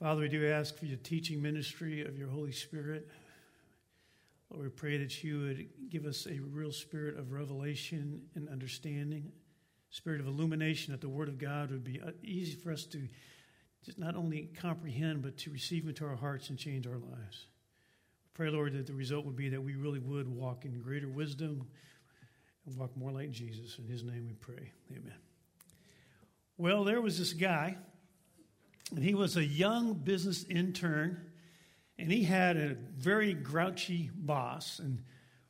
Father, we do ask for your teaching ministry of your Holy Spirit. Lord, we pray that you would give us a real spirit of revelation and understanding, spirit of illumination, that the Word of God would be uh, easy for us to just not only comprehend, but to receive into our hearts and change our lives. Pray, Lord, that the result would be that we really would walk in greater wisdom and walk more like Jesus. In His name we pray. Amen. Well, there was this guy, and he was a young business intern, and he had a very grouchy boss. And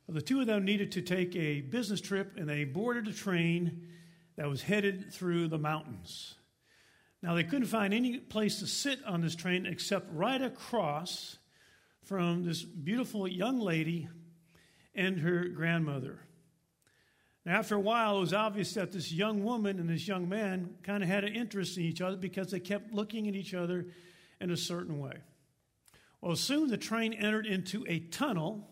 the two of them needed to take a business trip, and they boarded a train that was headed through the mountains. Now, they couldn't find any place to sit on this train except right across from this beautiful young lady and her grandmother. After a while, it was obvious that this young woman and this young man kind of had an interest in each other because they kept looking at each other in a certain way. Well, soon the train entered into a tunnel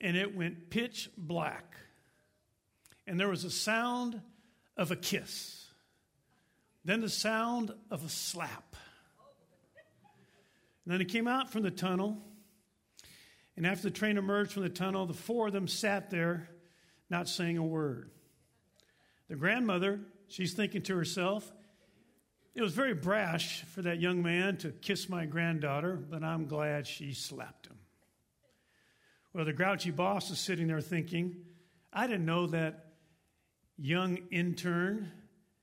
and it went pitch black. And there was a sound of a kiss, then the sound of a slap. And then it came out from the tunnel. And after the train emerged from the tunnel, the four of them sat there not saying a word. The grandmother, she's thinking to herself, it was very brash for that young man to kiss my granddaughter, but I'm glad she slapped him. Well, the grouchy boss is sitting there thinking, I didn't know that young intern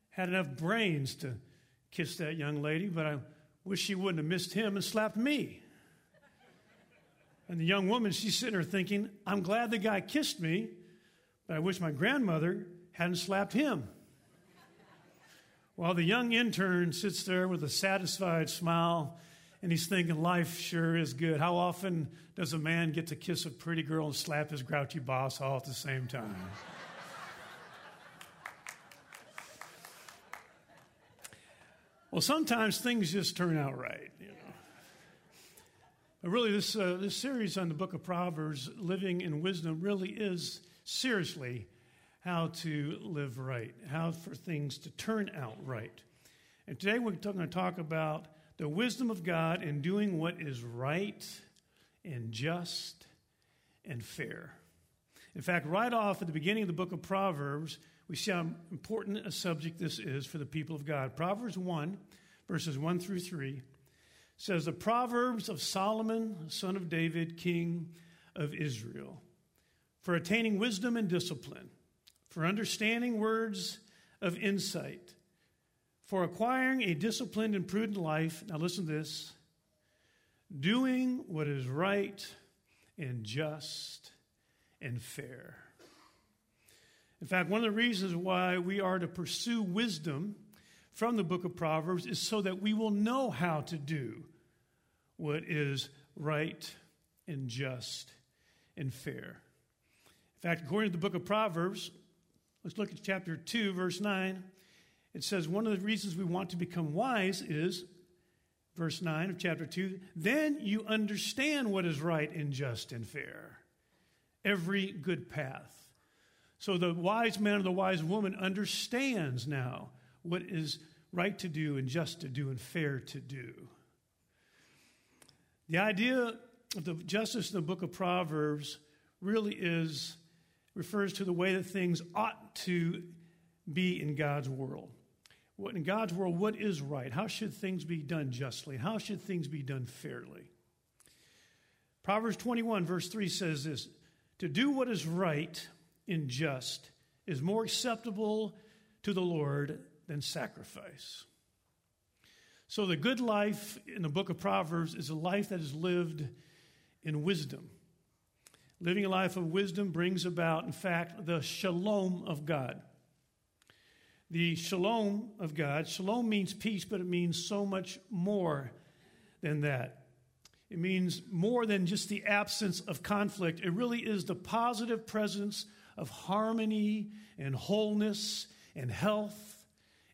had enough brains to kiss that young lady, but I wish she wouldn't have missed him and slapped me. And the young woman, she's sitting there thinking, I'm glad the guy kissed me, I wish my grandmother hadn't slapped him. While the young intern sits there with a satisfied smile and he's thinking, life sure is good. How often does a man get to kiss a pretty girl and slap his grouchy boss all at the same time? well, sometimes things just turn out right, you know. But really, this, uh, this series on the book of Proverbs, Living in Wisdom, really is seriously how to live right, how for things to turn out right. And today we're going to talk about the wisdom of God in doing what is right and just and fair. In fact, right off at the beginning of the book of Proverbs, we see how important a subject this is for the people of God. Proverbs 1, verses 1 through 3 says, The Proverbs of Solomon, son of David, king of Israel for attaining wisdom and discipline, for understanding words of insight, for acquiring a disciplined and prudent life. Now, listen to this doing what is right and just and fair. In fact, one of the reasons why we are to pursue wisdom from the book of Proverbs is so that we will know how to do what is right and just and fair. In fact, according to the book of Proverbs, let's look at chapter 2, verse 9. It says one of the reasons we want to become wise is, verse 9 of chapter 2, then you understand what is right and just and fair, every good path. So the wise man or the wise woman understands now what is right to do and just to do and fair to do. The idea of the justice in the book of Proverbs really is refers to the way that things ought to be in God's world. What, in God's world, what is right? How should things be done justly? How should things be done fairly? Proverbs 21, verse 3 says this To do what is right and just is more acceptable to the Lord than sacrifice. So, the good life in the book of Proverbs is a life that is lived in wisdom. Living a life of wisdom brings about, in fact, the shalom of God. The shalom of God, shalom means peace, but it means so much more than that. It means more than just the absence of conflict. It really is the positive presence of harmony and wholeness and health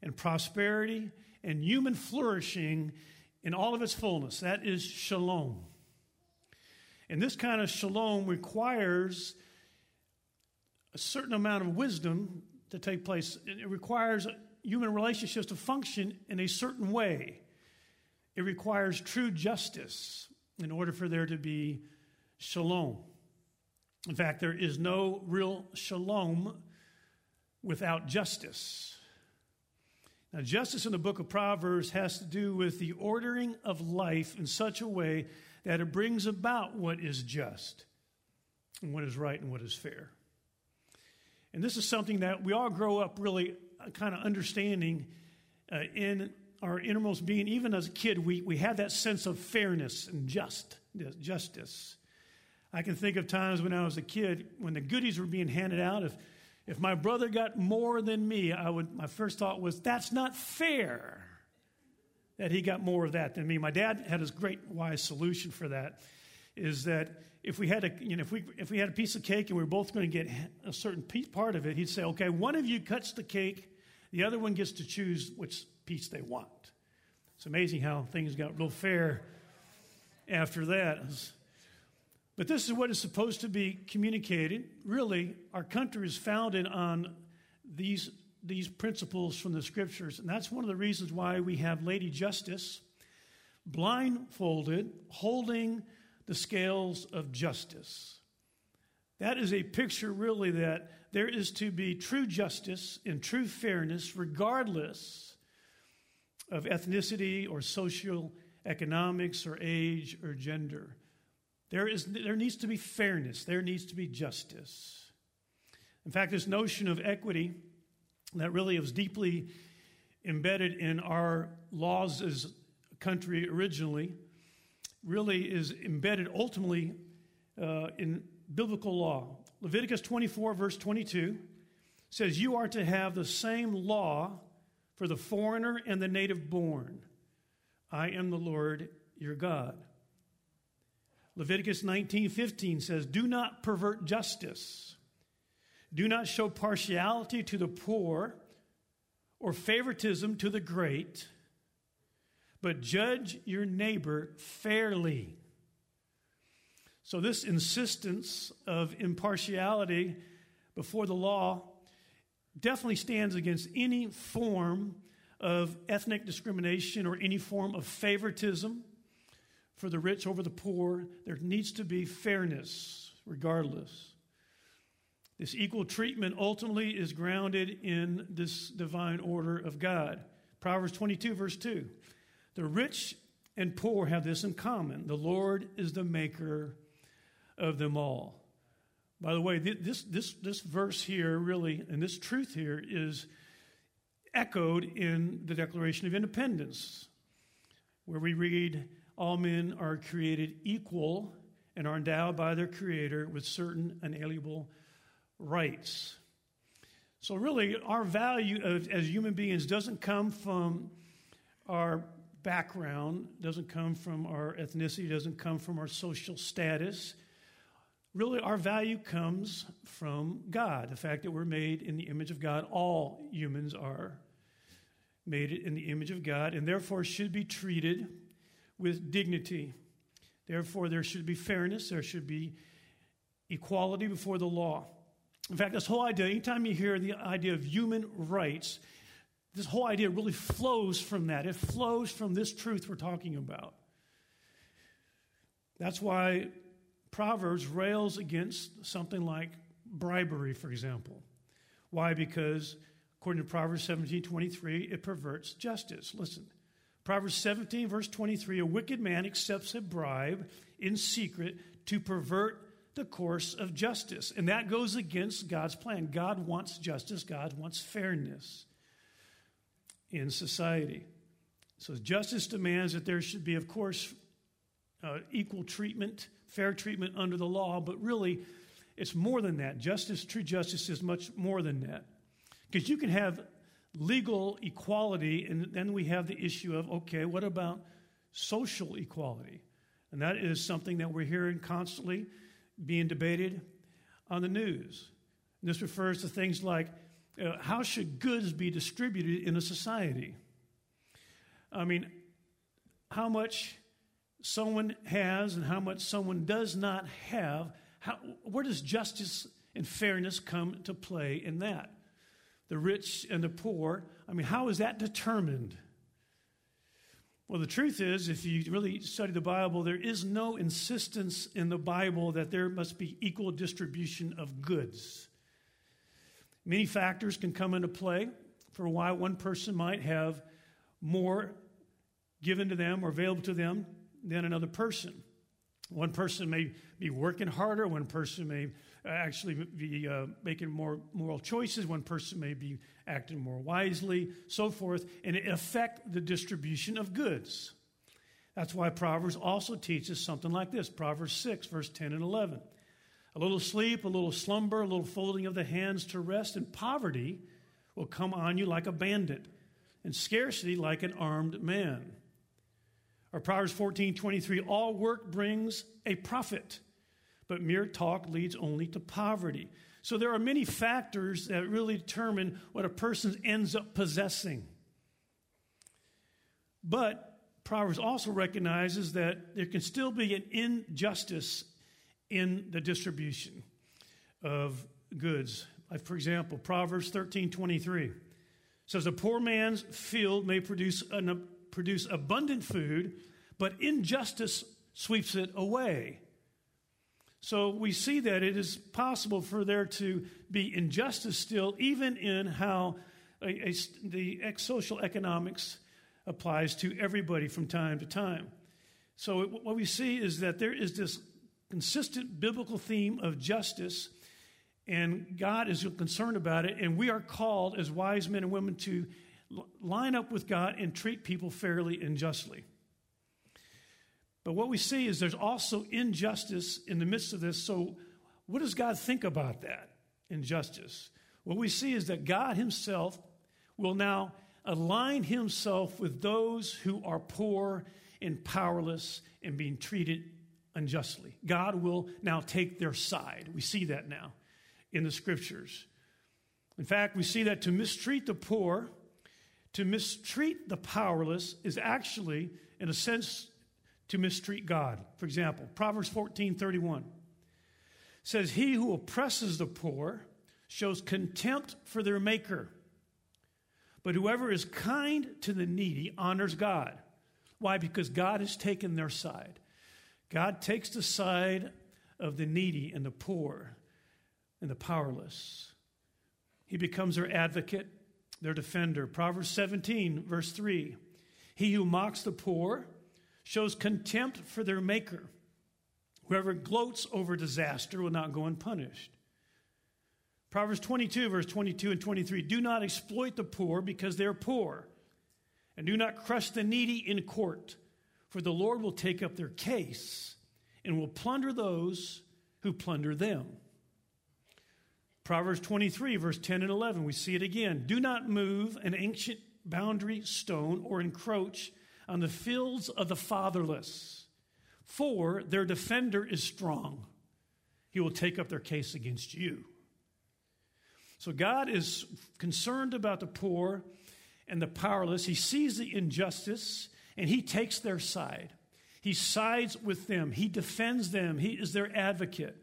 and prosperity and human flourishing in all of its fullness. That is shalom. And this kind of shalom requires a certain amount of wisdom to take place. It requires human relationships to function in a certain way. it requires true justice in order for there to be shalom. In fact, there is no real shalom without justice. Now, justice in the book of Proverbs has to do with the ordering of life in such a way that it brings about what is just and what is right and what is fair. And this is something that we all grow up really uh, kind of understanding uh, in our innermost being. Even as a kid, we, we have that sense of fairness and just, justice. I can think of times when I was a kid when the goodies were being handed out. If, if my brother got more than me, I would, my first thought was, that's not fair that he got more of that than me. My dad had his great wise solution for that is that if we had a you know if we if we had a piece of cake and we were both going to get a certain part of it, he'd say, "Okay, one of you cuts the cake, the other one gets to choose which piece they want." It's amazing how things got real fair after that. But this is what is supposed to be communicated. Really, our country is founded on these, these principles from the scriptures. And that's one of the reasons why we have Lady Justice blindfolded, holding the scales of justice. That is a picture, really, that there is to be true justice and true fairness, regardless of ethnicity or social economics or age or gender. There, is, there needs to be fairness, there needs to be justice. In fact, this notion of equity that really was deeply embedded in our laws as a country originally really is embedded ultimately uh, in biblical law. Leviticus 24, verse 22 says, You are to have the same law for the foreigner and the native born. I am the Lord your God. Leviticus 19:15 says, "Do not pervert justice. Do not show partiality to the poor or favoritism to the great, but judge your neighbor fairly." So this insistence of impartiality before the law definitely stands against any form of ethnic discrimination or any form of favoritism for the rich over the poor. There needs to be fairness, regardless. This equal treatment ultimately is grounded in this divine order of God. Proverbs 22, verse 2. The rich and poor have this in common the Lord is the maker of them all. By the way, this, this, this verse here, really, and this truth here is echoed in the Declaration of Independence, where we read, all men are created equal and are endowed by their Creator with certain unalienable rights. So, really, our value of, as human beings doesn't come from our background, doesn't come from our ethnicity, doesn't come from our social status. Really, our value comes from God, the fact that we're made in the image of God. All humans are made in the image of God and therefore should be treated with dignity. Therefore, there should be fairness, there should be equality before the law. In fact, this whole idea, anytime you hear the idea of human rights, this whole idea really flows from that. It flows from this truth we're talking about. That's why Proverbs rails against something like bribery, for example. Why? Because according to Proverbs 17 23, it perverts justice. Listen, Proverbs 17, verse 23 a wicked man accepts a bribe in secret to pervert the course of justice. And that goes against God's plan. God wants justice, God wants fairness in society. So justice demands that there should be, of course, uh, equal treatment, fair treatment under the law, but really, it's more than that. Justice, true justice, is much more than that. Because you can have legal equality, and then we have the issue of okay, what about social equality? And that is something that we're hearing constantly being debated on the news. This refers to things like how should goods be distributed in a society? I mean, how much someone has and how much someone does not have, how, where does justice and fairness come to play in that? the rich and the poor. I mean, how is that determined? Well, the truth is, if you really study the Bible, there is no insistence in the Bible that there must be equal distribution of goods. Many factors can come into play for why one person might have more given to them or available to them than another person. One person may be working harder, one person may actually be uh, making more moral choices, one person may be acting more wisely, so forth, and it affect the distribution of goods. That's why Proverbs also teaches something like this Proverbs 6, verse 10 and 11. A little sleep, a little slumber, a little folding of the hands to rest, and poverty will come on you like a bandit, and scarcity like an armed man. Or Proverbs 14, 23, all work brings a profit, but mere talk leads only to poverty. So there are many factors that really determine what a person ends up possessing. But Proverbs also recognizes that there can still be an injustice in the distribution of goods. Like for example, Proverbs 13 23 says, A poor man's field may produce, an, produce abundant food, but injustice sweeps it away. So we see that it is possible for there to be injustice still, even in how a, a, the social economics applies to everybody from time to time. So it, what we see is that there is this consistent biblical theme of justice, and God is concerned about it, and we are called as wise men and women to line up with God and treat people fairly and justly. But what we see is there's also injustice in the midst of this. So, what does God think about that injustice? What we see is that God Himself will now align Himself with those who are poor and powerless and being treated unjustly. God will now take their side. We see that now in the scriptures. In fact, we see that to mistreat the poor, to mistreat the powerless, is actually, in a sense, to mistreat God. For example, Proverbs 14 31 says, He who oppresses the poor shows contempt for their maker. But whoever is kind to the needy honors God. Why? Because God has taken their side. God takes the side of the needy and the poor and the powerless. He becomes their advocate, their defender. Proverbs 17, verse 3 He who mocks the poor shows contempt for their maker. Whoever gloats over disaster will not go unpunished. Proverbs 22, verse 22 and 23 Do not exploit the poor because they're poor, and do not crush the needy in court, for the Lord will take up their case and will plunder those who plunder them. Proverbs 23, verse 10 and 11, we see it again. Do not move an ancient boundary stone or encroach on the fields of the fatherless, for their defender is strong. He will take up their case against you. So God is concerned about the poor and the powerless. He sees the injustice and he takes their side. He sides with them, he defends them, he is their advocate.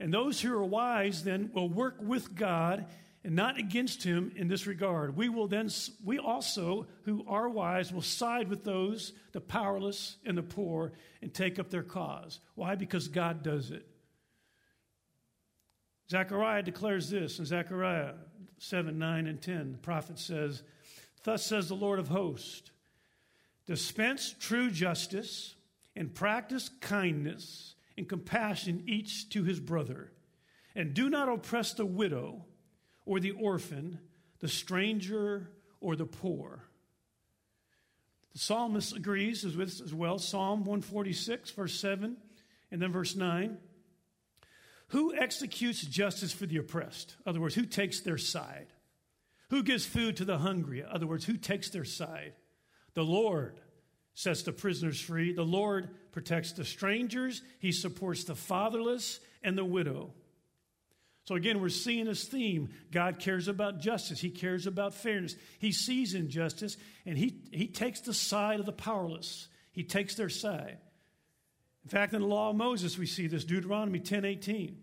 And those who are wise then will work with God and not against him in this regard. We will then, we also, who are wise, will side with those, the powerless and the poor, and take up their cause. Why? Because God does it. Zechariah declares this in Zechariah 7, 9, and 10. The prophet says, Thus says the Lord of hosts, dispense true justice and practice kindness and compassion each to his brother, and do not oppress the widow or the orphan, the stranger or the poor. The psalmist agrees with as well. Psalm 146, verse 7, and then verse 9. Who executes justice for the oppressed? In other words, who takes their side? Who gives food to the hungry? In other words, who takes their side? The Lord sets the prisoners free. The Lord protects the strangers. He supports the fatherless and the widow. So again, we're seeing this theme. God cares about justice. He cares about fairness. He sees injustice and he, he takes the side of the powerless. He takes their side. In fact, in the law of Moses, we see this Deuteronomy 10 18.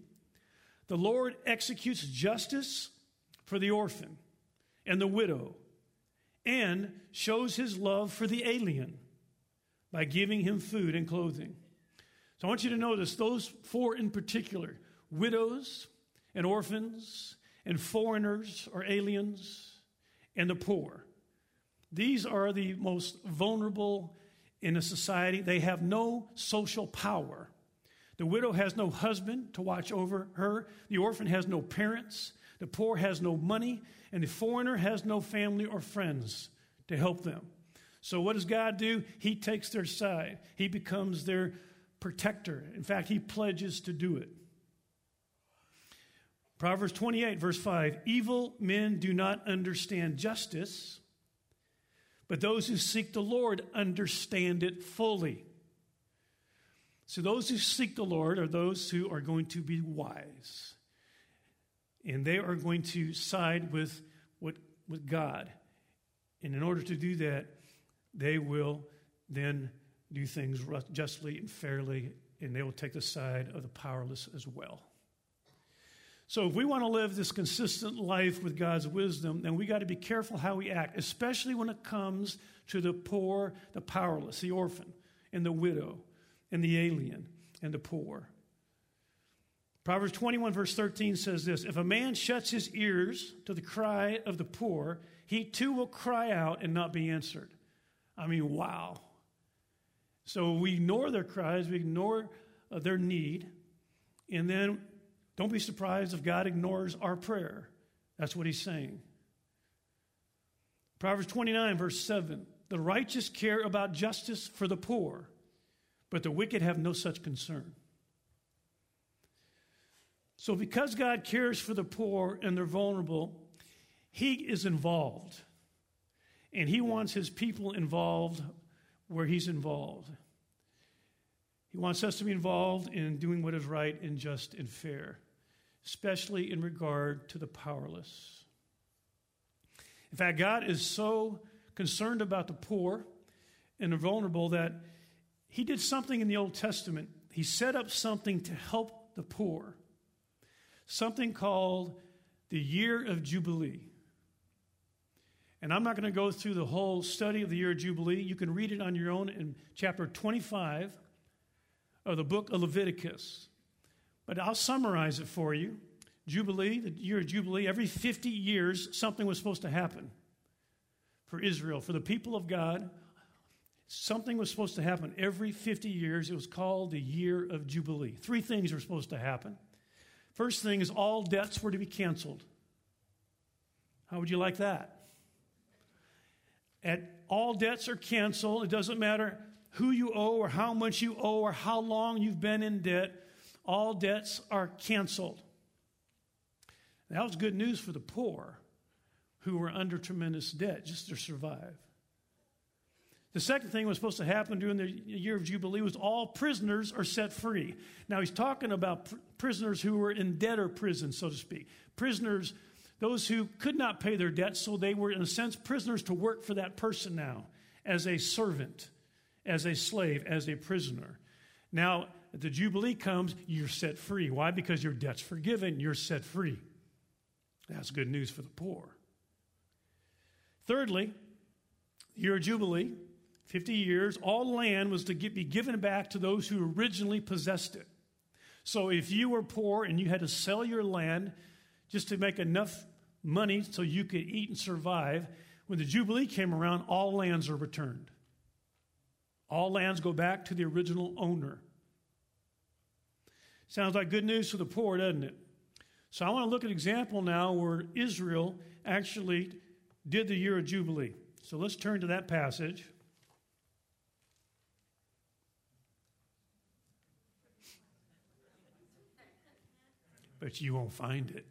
The Lord executes justice for the orphan and the widow and shows his love for the alien by giving him food and clothing. So I want you to notice those four in particular widows and orphans and foreigners or aliens and the poor. These are the most vulnerable in a society. They have no social power. The widow has no husband to watch over her. The orphan has no parents. The poor has no money. And the foreigner has no family or friends to help them. So, what does God do? He takes their side, He becomes their protector. In fact, He pledges to do it. Proverbs 28, verse 5 Evil men do not understand justice, but those who seek the Lord understand it fully. So, those who seek the Lord are those who are going to be wise. And they are going to side with, what, with God. And in order to do that, they will then do things justly and fairly, and they will take the side of the powerless as well. So, if we want to live this consistent life with God's wisdom, then we got to be careful how we act, especially when it comes to the poor, the powerless, the orphan, and the widow and the alien and the poor. Proverbs 21, verse 13 says this If a man shuts his ears to the cry of the poor, he too will cry out and not be answered. I mean, wow. So we ignore their cries, we ignore uh, their need, and then don't be surprised if God ignores our prayer. That's what he's saying. Proverbs 29, verse 7 The righteous care about justice for the poor but the wicked have no such concern. So, because God cares for the poor and the vulnerable, He is involved. And He wants His people involved where He's involved. He wants us to be involved in doing what is right and just and fair, especially in regard to the powerless. In fact, God is so concerned about the poor and the vulnerable that he did something in the Old Testament. He set up something to help the poor, something called the year of Jubilee. And I'm not going to go through the whole study of the year of Jubilee. You can read it on your own in chapter 25 of the book of Leviticus. But I'll summarize it for you. Jubilee, the year of Jubilee, every 50 years, something was supposed to happen for Israel, for the people of God Something was supposed to happen every 50 years. It was called the year of Jubilee. Three things were supposed to happen. First thing is all debts were to be canceled. How would you like that? At all debts are canceled. It doesn't matter who you owe or how much you owe or how long you've been in debt. All debts are canceled. That was good news for the poor who were under tremendous debt just to survive. The second thing was supposed to happen during the year of Jubilee was all prisoners are set free. Now he's talking about pr- prisoners who were in debtor prison, so to speak. Prisoners, those who could not pay their debts, so they were, in a sense, prisoners to work for that person now as a servant, as a slave, as a prisoner. Now, the Jubilee comes, you're set free. Why? Because your debt's forgiven, you're set free. That's good news for the poor. Thirdly, year of Jubilee 50 years, all land was to get, be given back to those who originally possessed it. So if you were poor and you had to sell your land just to make enough money so you could eat and survive, when the Jubilee came around, all lands are returned. All lands go back to the original owner. Sounds like good news for the poor, doesn't it? So I want to look at an example now where Israel actually did the year of Jubilee. So let's turn to that passage. but you won't find it.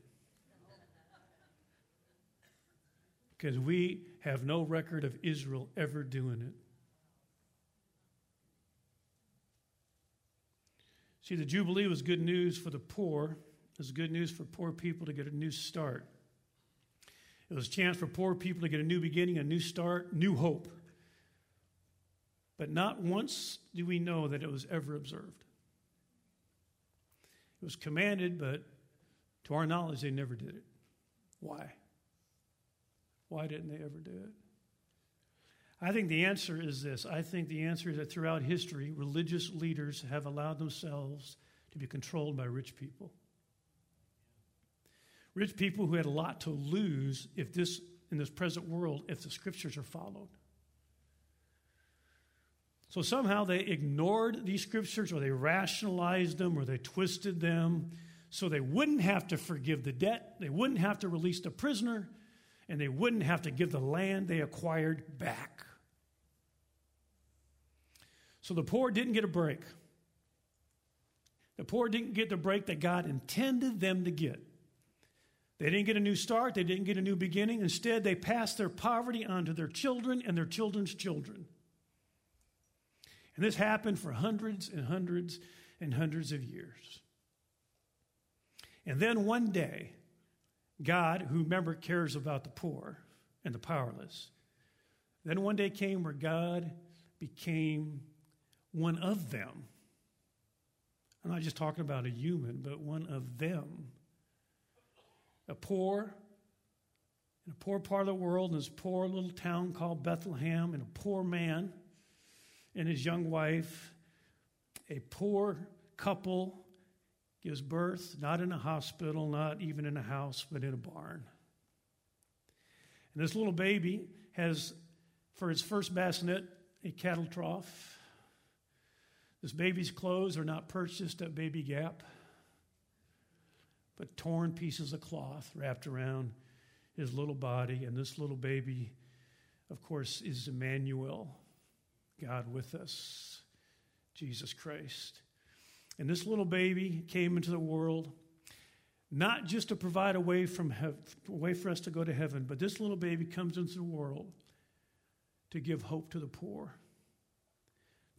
Because we have no record of Israel ever doing it. See, the Jubilee was good news for the poor. It was good news for poor people to get a new start. It was a chance for poor people to get a new beginning, a new start, new hope. But not once do we know that it was ever observed. It was commanded, but to our knowledge, they never did it. Why? Why didn't they ever do it? I think the answer is this. I think the answer is that throughout history, religious leaders have allowed themselves to be controlled by rich people. Rich people who had a lot to lose if this, in this present world, if the scriptures are followed. So somehow they ignored these scriptures or they rationalized them or they twisted them so they wouldn't have to forgive the debt, they wouldn't have to release the prisoner, and they wouldn't have to give the land they acquired back. So the poor didn't get a break. The poor didn't get the break that God intended them to get. They didn't get a new start, they didn't get a new beginning. Instead, they passed their poverty on to their children and their children's children. And this happened for hundreds and hundreds and hundreds of years. And then one day, God, who remember cares about the poor and the powerless, then one day came where God became one of them. I'm not just talking about a human, but one of them. A poor, in a poor part of the world, in this poor little town called Bethlehem, and a poor man and his young wife, a poor couple gives birth, not in a hospital, not even in a house, but in a barn. And this little baby has, for its first bassinet, a cattle trough this baby's clothes are not purchased at Baby Gap, but torn pieces of cloth wrapped around his little body. And this little baby, of course, is Emmanuel, God with us, Jesus Christ. And this little baby came into the world not just to provide a way, from hev- a way for us to go to heaven, but this little baby comes into the world to give hope to the poor,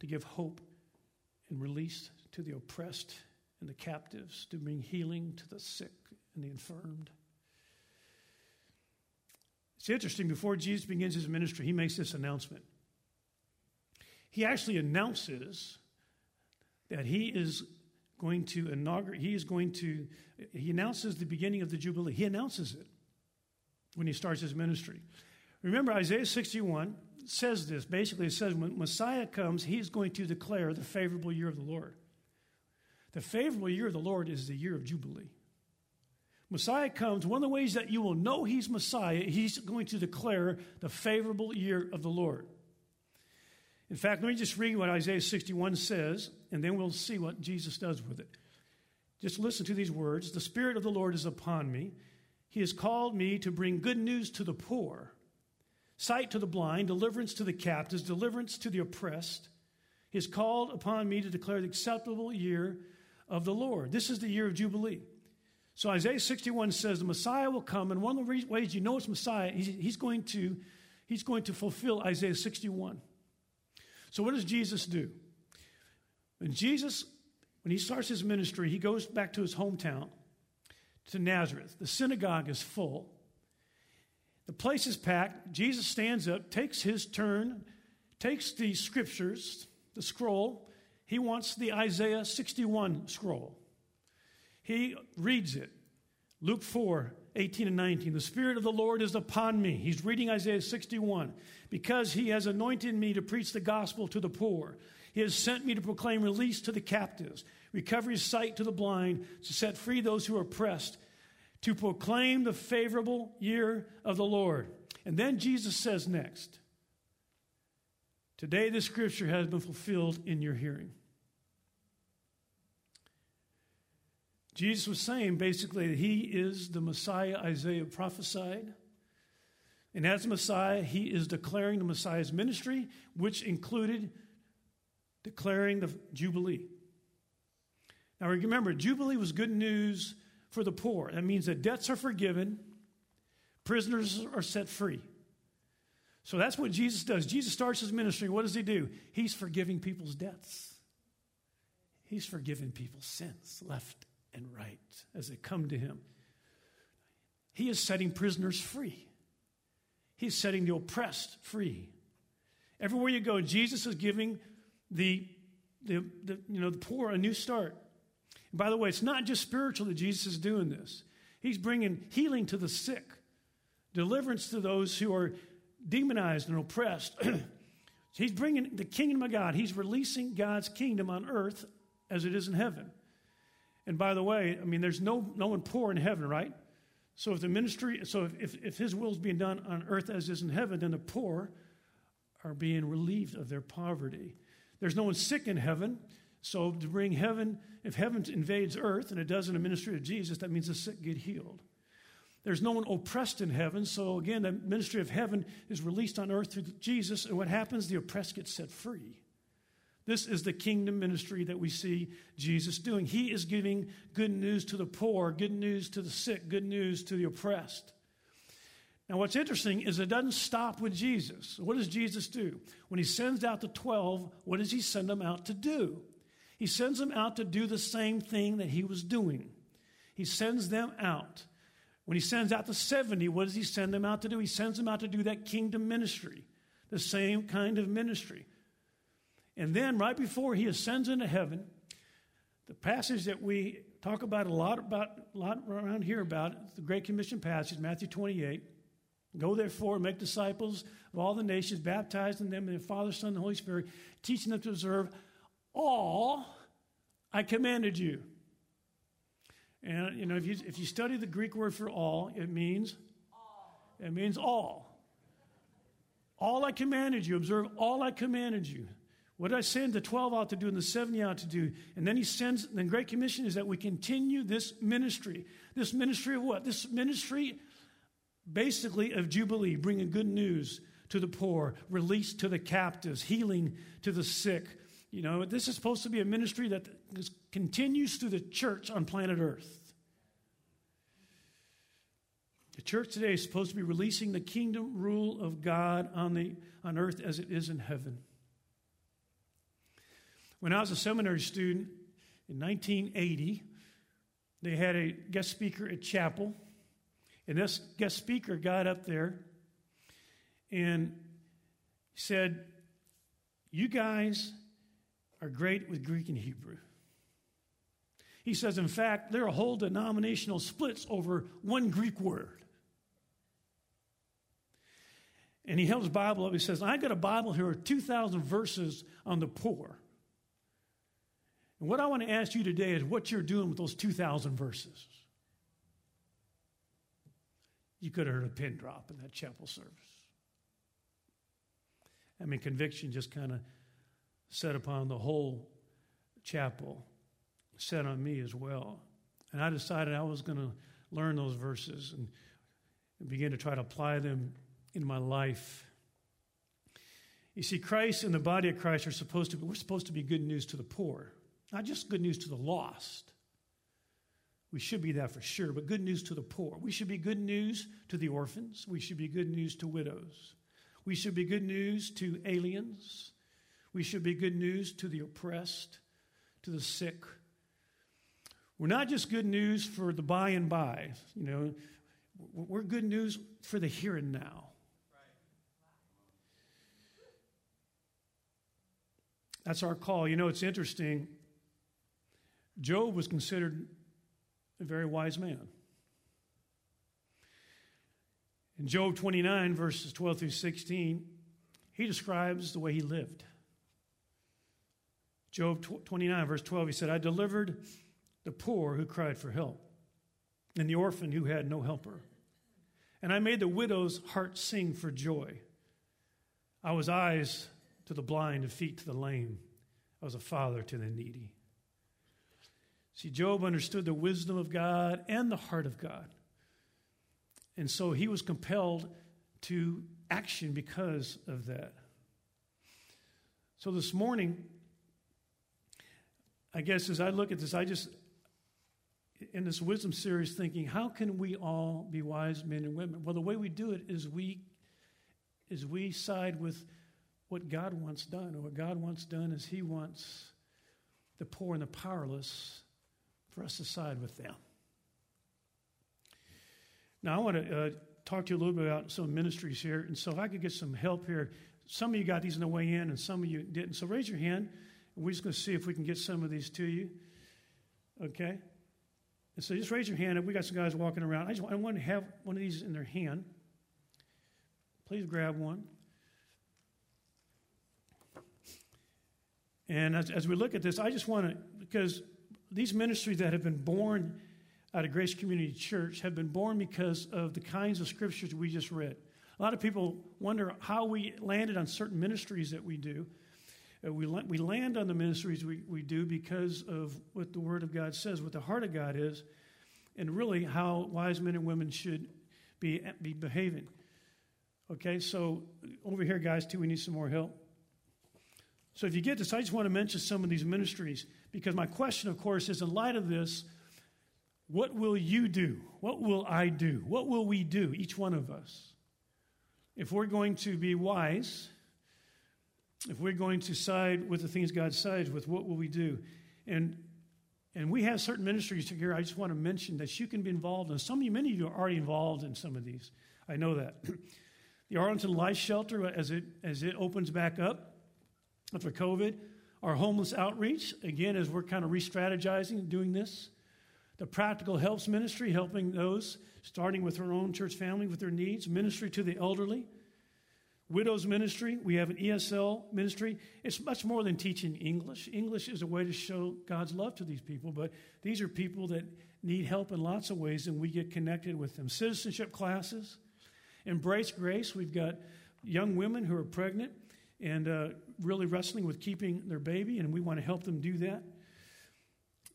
to give hope and release to the oppressed and the captives, to bring healing to the sick and the infirmed. It's interesting, before Jesus begins his ministry, he makes this announcement. He actually announces that he is going to inaugurate, he is going to, he announces the beginning of the Jubilee. He announces it when he starts his ministry. Remember Isaiah 61 says this. Basically, it says when Messiah comes, he's going to declare the favorable year of the Lord. The favorable year of the Lord is the year of Jubilee. Messiah comes, one of the ways that you will know he's Messiah, he's going to declare the favorable year of the Lord. In fact, let me just read what Isaiah 61 says, and then we'll see what Jesus does with it. Just listen to these words The Spirit of the Lord is upon me. He has called me to bring good news to the poor sight to the blind, deliverance to the captives, deliverance to the oppressed. He has called upon me to declare the acceptable year of the Lord. This is the year of Jubilee. So Isaiah 61 says the Messiah will come, and one of the ways you know it's Messiah, he's, he's, going, to, he's going to fulfill Isaiah 61. So what does Jesus do? When Jesus, when he starts his ministry, he goes back to his hometown, to Nazareth. The synagogue is full. The place is packed. Jesus stands up, takes his turn, takes the scriptures, the scroll. He wants the Isaiah 61 scroll. He reads it. Luke 4, 18 and 19. The Spirit of the Lord is upon me. He's reading Isaiah 61. Because he has anointed me to preach the gospel to the poor. He has sent me to proclaim release to the captives, recovery of sight to the blind, to set free those who are oppressed, to proclaim the favorable year of the Lord. And then Jesus says next, Today the scripture has been fulfilled in your hearing. Jesus was saying basically that he is the Messiah Isaiah prophesied. And as Messiah, he is declaring the Messiah's ministry, which included declaring the Jubilee. Now remember, Jubilee was good news for the poor. That means that debts are forgiven, prisoners are set free. So that's what Jesus does. Jesus starts his ministry. What does he do? He's forgiving people's debts, he's forgiving people's sins left and right as they come to him. He is setting prisoners free. He's setting the oppressed free. Everywhere you go, Jesus is giving the, the, the, you know, the poor a new start. And by the way, it's not just spiritual that Jesus is doing this. He's bringing healing to the sick, deliverance to those who are demonized and oppressed. he's bringing the kingdom of God. He's releasing God's kingdom on earth as it is in heaven. And by the way, I mean, there's no, no one poor in heaven, right? So if the ministry, so if, if, if his will is being done on earth as is in heaven, then the poor are being relieved of their poverty. There's no one sick in heaven. So to bring heaven, if heaven invades earth, and it does in the ministry of Jesus, that means the sick get healed. There's no one oppressed in heaven. So again, the ministry of heaven is released on earth through Jesus. And what happens? The oppressed get set free. This is the kingdom ministry that we see Jesus doing. He is giving good news to the poor, good news to the sick, good news to the oppressed. Now, what's interesting is it doesn't stop with Jesus. What does Jesus do? When he sends out the 12, what does he send them out to do? He sends them out to do the same thing that he was doing. He sends them out. When he sends out the 70, what does he send them out to do? He sends them out to do that kingdom ministry, the same kind of ministry. And then, right before he ascends into heaven, the passage that we talk about a lot about a lot around here about the Great Commission passage, Matthew 28. Go therefore and make disciples of all the nations, baptizing them in the Father, Son, and the Holy Spirit, teaching them to observe all I commanded you. And you know, if you if you study the Greek word for all, it means all. it means all. All I commanded you, observe all I commanded you. What did I send the 12 out to do and the 70 out to do? And then he sends, the Great Commission is that we continue this ministry. This ministry of what? This ministry basically of Jubilee, bringing good news to the poor, release to the captives, healing to the sick. You know, this is supposed to be a ministry that continues through the church on planet Earth. The church today is supposed to be releasing the kingdom rule of God on, the, on earth as it is in heaven. When I was a seminary student in 1980, they had a guest speaker at chapel and this guest speaker got up there and said, You guys are great with Greek and Hebrew. He says, in fact, there are whole denominational splits over one Greek word. And he held his Bible up. He says, I got a Bible here with 2,000 verses on the poor. And what I want to ask you today is what you're doing with those 2,000 verses. You could have heard a pin drop in that chapel service. I mean, conviction just kind of set upon the whole chapel, set on me as well. And I decided I was going to learn those verses and, begin to try to apply them in my life. You see, Christ and the body of Christ are supposed to be, we're supposed to be good news to the poor, not just good news to the lost. We should be that for sure, but good news to the poor. We should be good news to the orphans. We should be good news to widows. We should be good news to aliens. We should be good news to the oppressed, to the sick. We're not just good news for the by and by, you know, we're good news for the here and now. That's our call. You know, it's interesting. Job was considered a very wise man. In Job 29, verses 12 through 16, he describes the way he lived. Job 29, verse 12, he said, I delivered the poor who cried for help, and the orphan who had no helper. And I made the widow's heart sing for joy. I was eyes to the blind and feet to the lame. I was a father to the needy. See, Job understood the wisdom of God and the heart of God. And so he was compelled to action because of that. So this morning, I guess as I look at this, I just, in this wisdom series, thinking, how can we all be wise men and women? Well, the way we do it is we, is we side with what God wants done. And what God wants done is He wants the poor and the powerless for us to side with them. Now, I want to uh, talk to you a little bit about some ministries here. And so, if I could get some help here, some of you got these on the way in, and some of you didn't. So, raise your hand, and we're just going to see if we can get some of these to you. Okay? And so, just raise your hand. And we got some guys walking around. I just I want to have one of these in their hand. Please grab one. And as, as we look at this, I just want to, because these ministries that have been born out of Grace Community Church have been born because of the kinds of scriptures we just read. A lot of people wonder how we landed on certain ministries that we do. Uh, we, we land on the ministries we, we do because of what the Word of God says, what the heart of God is, and really how wise men and women should be, be behaving. Okay, so over here, guys, too, we need some more help. So if you get this, I just want to mention some of these ministries because my question, of course, is in light of this, what will you do? What will I do? What will we do, each one of us? If we're going to be wise, if we're going to side with the things God sides with, what will we do? And and we have certain ministries here. I just want to mention that you can be involved in. Some of you, many of you are already involved in some of these. I know that. the Arlington Life Shelter, as it as it opens back up after COVID, our homeless outreach, again, as we're kind of re-strategizing doing this. The practical helps ministry, helping those starting with our own church family with their needs, ministry to the elderly widows ministry. We have an ESL ministry. It's much more than teaching English. English is a way to show God's love to these people, but these are people that need help in lots of ways, and we get connected with them. Citizenship classes, Embrace Grace. We've got young women who are pregnant and uh, really wrestling with keeping their baby, and we want to help them do that.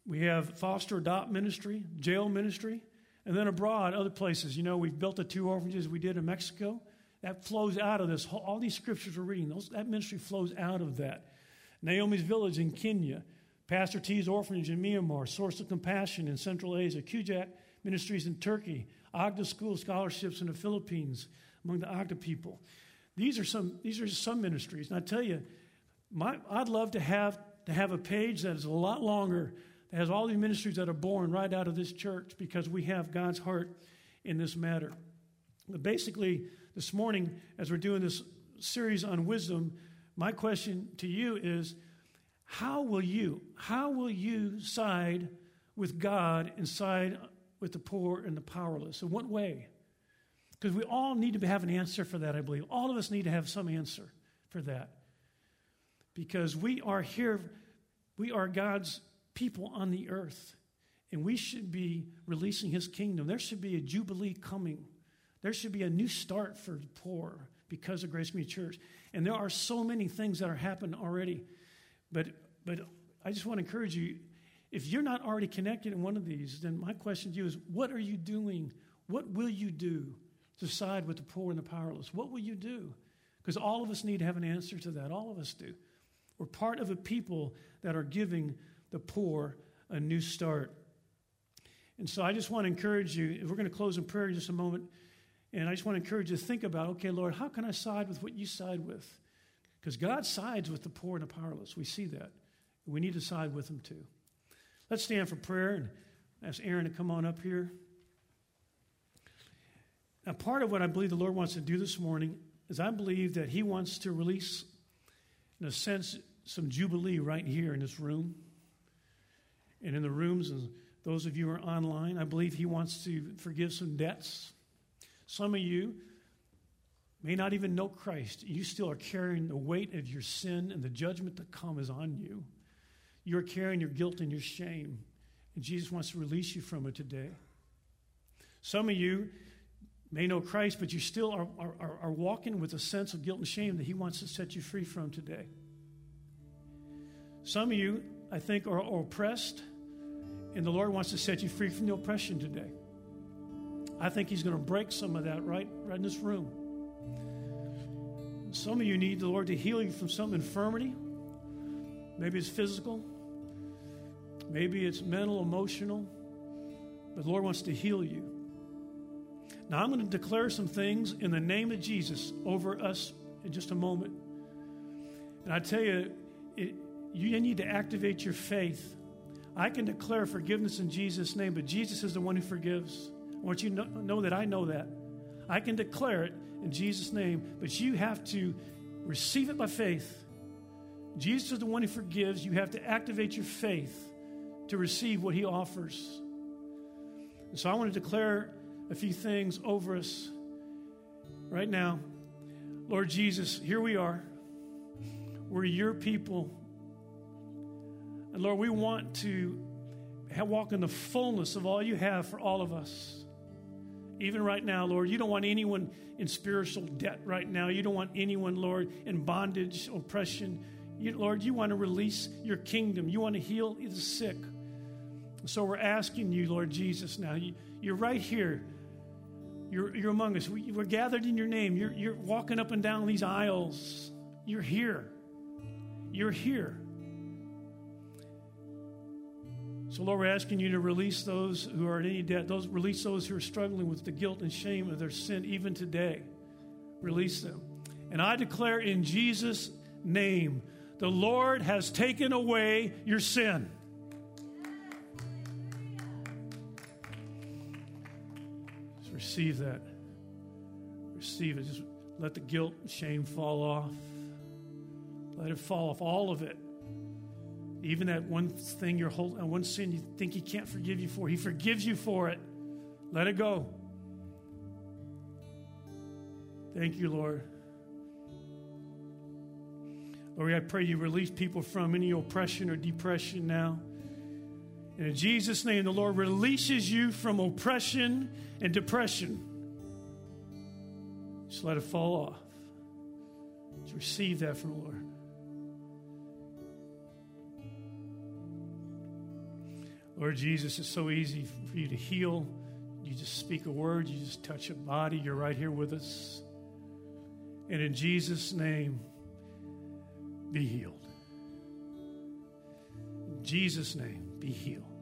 We have foster adopt ministry, jail ministry, and then abroad, other places. You know, we've built the two orphanages we did in Mexico. That flows out of this. All these scriptures we're reading, those, that ministry flows out of that. Naomi's Village in Kenya, Pastor T's Orphanage in Myanmar, Source of Compassion in Central Asia, Kujak Ministries in Turkey, Agta School Scholarships in the Philippines among the Agta people. These are some, these are some ministries. And I tell you, my, I'd love to have, to have a page that is a lot longer, that has all these ministries that are born right out of this church because we have God's heart in this matter. But basically, this morning, as we're doing this series on wisdom, my question to you is how will you, how will you side with God and side with the poor and the powerless? In what way? Because we all need to have an answer for that, I believe. All of us need to have some answer for that. Because we are here, we are God's people on the earth, and we should be releasing His kingdom. There should be a jubilee coming there should be a new start for the poor because of Grace Community Church. And there are so many things that are happening already. But, but I just want to encourage you if you're not already connected in one of these, then my question to you is what are you doing? What will you do to side with the poor and the powerless? What will you do? Because all of us need to have an answer to that. All of us do. We're part of a people that are giving the poor a new start. And so I just want to encourage you, if we're going to close in prayer in just a moment, and I just want to encourage you to think about okay, Lord, how can I side with what you side with? Because God sides with the poor and the powerless. We see that. We need to side with them too. Let's stand for prayer and ask Aaron to come on up here. Now, part of what I believe the Lord wants to do this morning is I believe that He wants to release, in a sense, some jubilee right here in this room and in the rooms and those of you who are online. I believe He wants to forgive some debts some of you may not even know Christ. You still are carrying the weight of your sin, and the judgment to come is on you. You're carrying your guilt and your shame, and Jesus wants to release you from it today. Some of you may know Christ, but you still are, are, are walking with a sense of guilt and shame that He wants to set you free from today. Some of you, I think, are, are oppressed, and the Lord wants to set you free from the oppression today. I think He's going to break some of that right, right in this room. Some of you need the Lord to heal you from some infirmity. Maybe it's physical, maybe it's mental, emotional, but the Lord wants to heal you. Now, I'm going to declare some things in the name of Jesus over us in just a moment. And I tell you, it, you need to activate your faith. I can declare forgiveness in Jesus' name, but Jesus is the one who forgives. I want you to know, know that I know that. I can declare it in Jesus' name, but you have to receive it by faith. Jesus is the one who forgives. You have to activate your faith to receive what he offers. And so I want to declare a few things over us right now. Lord Jesus, here we are. We're your people. And Lord, we want to walk in the fullness of all you have for all of us. Even right now, Lord, you don't want anyone in spiritual debt right now. You don't want anyone, Lord, in bondage, oppression. You, Lord, you want to release your kingdom. You want to heal the sick. So we're asking you, Lord Jesus, now. You, you're right here. You're, you're among us. We, are gathered in your name. You're, you're walking up and down these aisles. You're here. You're here. So, Lord, we're asking you to release those who are in any debt, those, release those who are struggling with the guilt and shame of their sin even today. Release them. And I declare in Jesus' name, the Lord has taken away your sin. Just receive that. Receive it. Just let the guilt and shame fall off. Let it fall off, all of it. Even that one thing you're holding, one sin you think He can't forgive you for, He forgives you for it. Let it go. Thank you, Lord. Lord, I pray you release people from any oppression or depression now. And in Jesus' name, the Lord releases you from oppression and depression. Just let it fall off. Just receive that from the Lord. Lord Jesus, it's so easy for you to heal. You just speak a word, you just touch a body, you're right here with us. And in Jesus' name, be healed. In Jesus' name, be healed.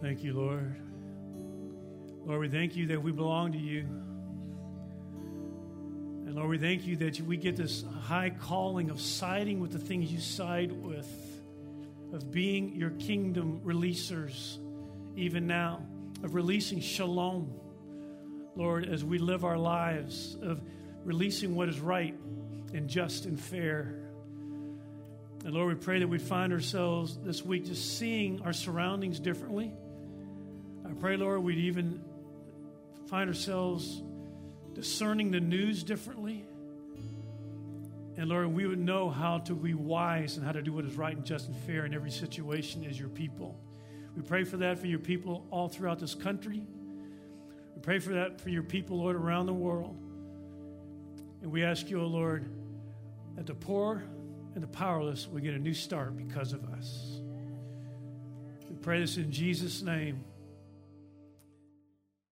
Thank you, Lord. Lord, we thank you that we belong to you. And Lord, we thank you that we get this high calling of siding with the things you side with, of being your kingdom releasers, even now, of releasing shalom, Lord, as we live our lives, of releasing what is right and just and fair. And Lord, we pray that we'd find ourselves this week just seeing our surroundings differently I pray, Lord, we'd even find ourselves discerning the news differently. And Lord, we would know how to be wise and how to do what is right and just and fair in every situation as your people. We pray for that for your people all throughout this country. We pray for that for your people, Lord, around the world. And we ask you, O oh Lord, that the poor and the powerless will get a new start because of us. We pray this in Jesus' name.